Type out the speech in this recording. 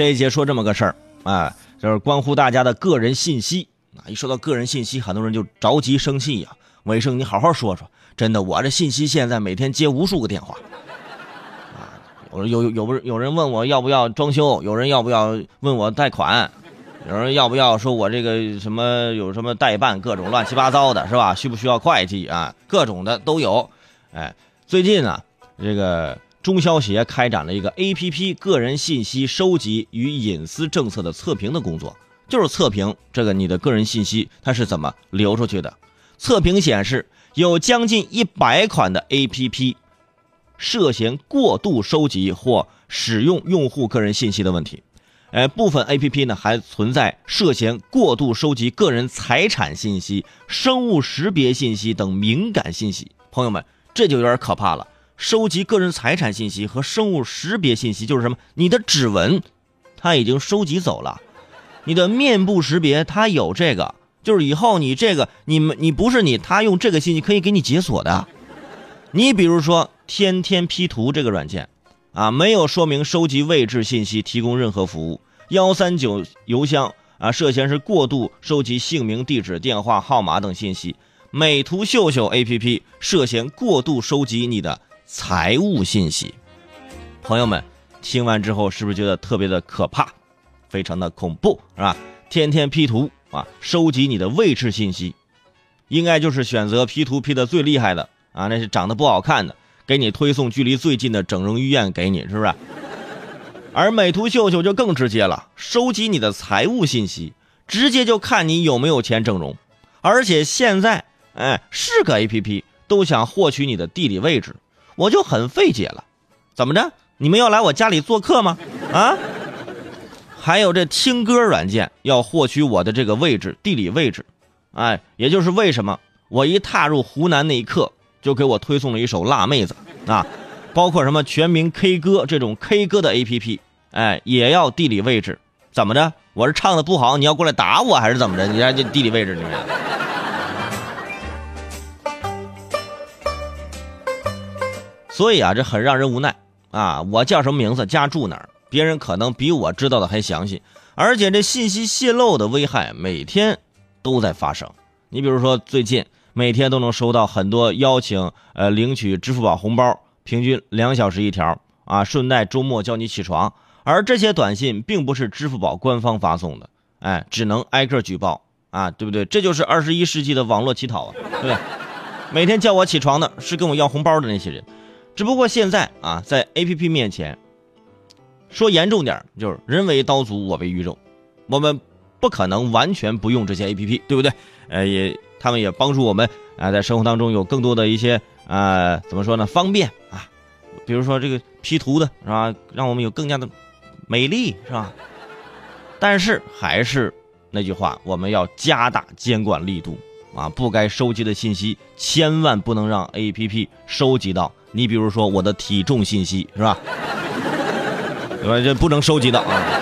这一节说这么个事儿，哎，就是关乎大家的个人信息啊。一说到个人信息，很多人就着急生气呀。伟生，你好好说说，真的，我这信息现在每天接无数个电话啊。我说有有有有人问我要不要装修，有人要不要问我贷款，有人要不要说我这个什么有什么代办，各种乱七八糟的，是吧？需不需要会计啊？各种的都有。哎，最近呢，这个。中消协开展了一个 A.P.P 个人信息收集与隐私政策的测评的工作，就是测评这个你的个人信息它是怎么流出去的。测评显示，有将近一百款的 A.P.P 涉嫌过度收集或使用用户个人信息的问题。哎，部分 A.P.P 呢还存在涉嫌过度收集个人财产信息、生物识别信息等敏感信息。朋友们，这就有点可怕了。收集个人财产信息和生物识别信息就是什么？你的指纹，他已经收集走了；你的面部识别，他有这个，就是以后你这个你们你不是你，他用这个信息可以给你解锁的。你比如说天天 P 图这个软件，啊，没有说明收集位置信息提供任何服务。幺三九邮箱啊，涉嫌是过度收集姓名、地址、电话号码等信息。美图秀秀 APP 涉嫌过度收集你的。财务信息，朋友们听完之后是不是觉得特别的可怕，非常的恐怖，是吧？天天 P 图啊，收集你的位置信息，应该就是选择 P 图 P 的最厉害的啊，那是长得不好看的，给你推送距离最近的整容医院给你，是不是？而美图秀秀就更直接了，收集你的财务信息，直接就看你有没有钱整容，而且现在哎是个 APP 都想获取你的地理位置。我就很费解了，怎么着？你们要来我家里做客吗？啊？还有这听歌软件要获取我的这个位置地理位置，哎，也就是为什么我一踏入湖南那一刻就给我推送了一首辣妹子啊，包括什么全民 K 歌这种 K 歌的 APP，哎，也要地理位置，怎么着？我是唱的不好，你要过来打我还是怎么着？你看这地理位置里面。所以啊，这很让人无奈啊！我叫什么名字，家住哪儿，别人可能比我知道的还详细，而且这信息泄露的危害每天都在发生。你比如说，最近每天都能收到很多邀请，呃，领取支付宝红包，平均两小时一条啊，顺带周末叫你起床。而这些短信并不是支付宝官方发送的，哎，只能挨个举报啊，对不对？这就是二十一世纪的网络乞讨啊，对不对？每天叫我起床的是跟我要红包的那些人。只不过现在啊，在 A P P 面前，说严重点就是人为刀俎，我为鱼肉。我们不可能完全不用这些 A P P，对不对？呃，也他们也帮助我们啊，在生活当中有更多的一些啊，怎么说呢？方便啊，比如说这个 P 图的是吧？让我们有更加的美丽是吧？但是还是那句话，我们要加大监管力度啊！不该收集的信息，千万不能让 A P P 收集到。你比如说我的体重信息是吧？对吧？这不能收集的啊。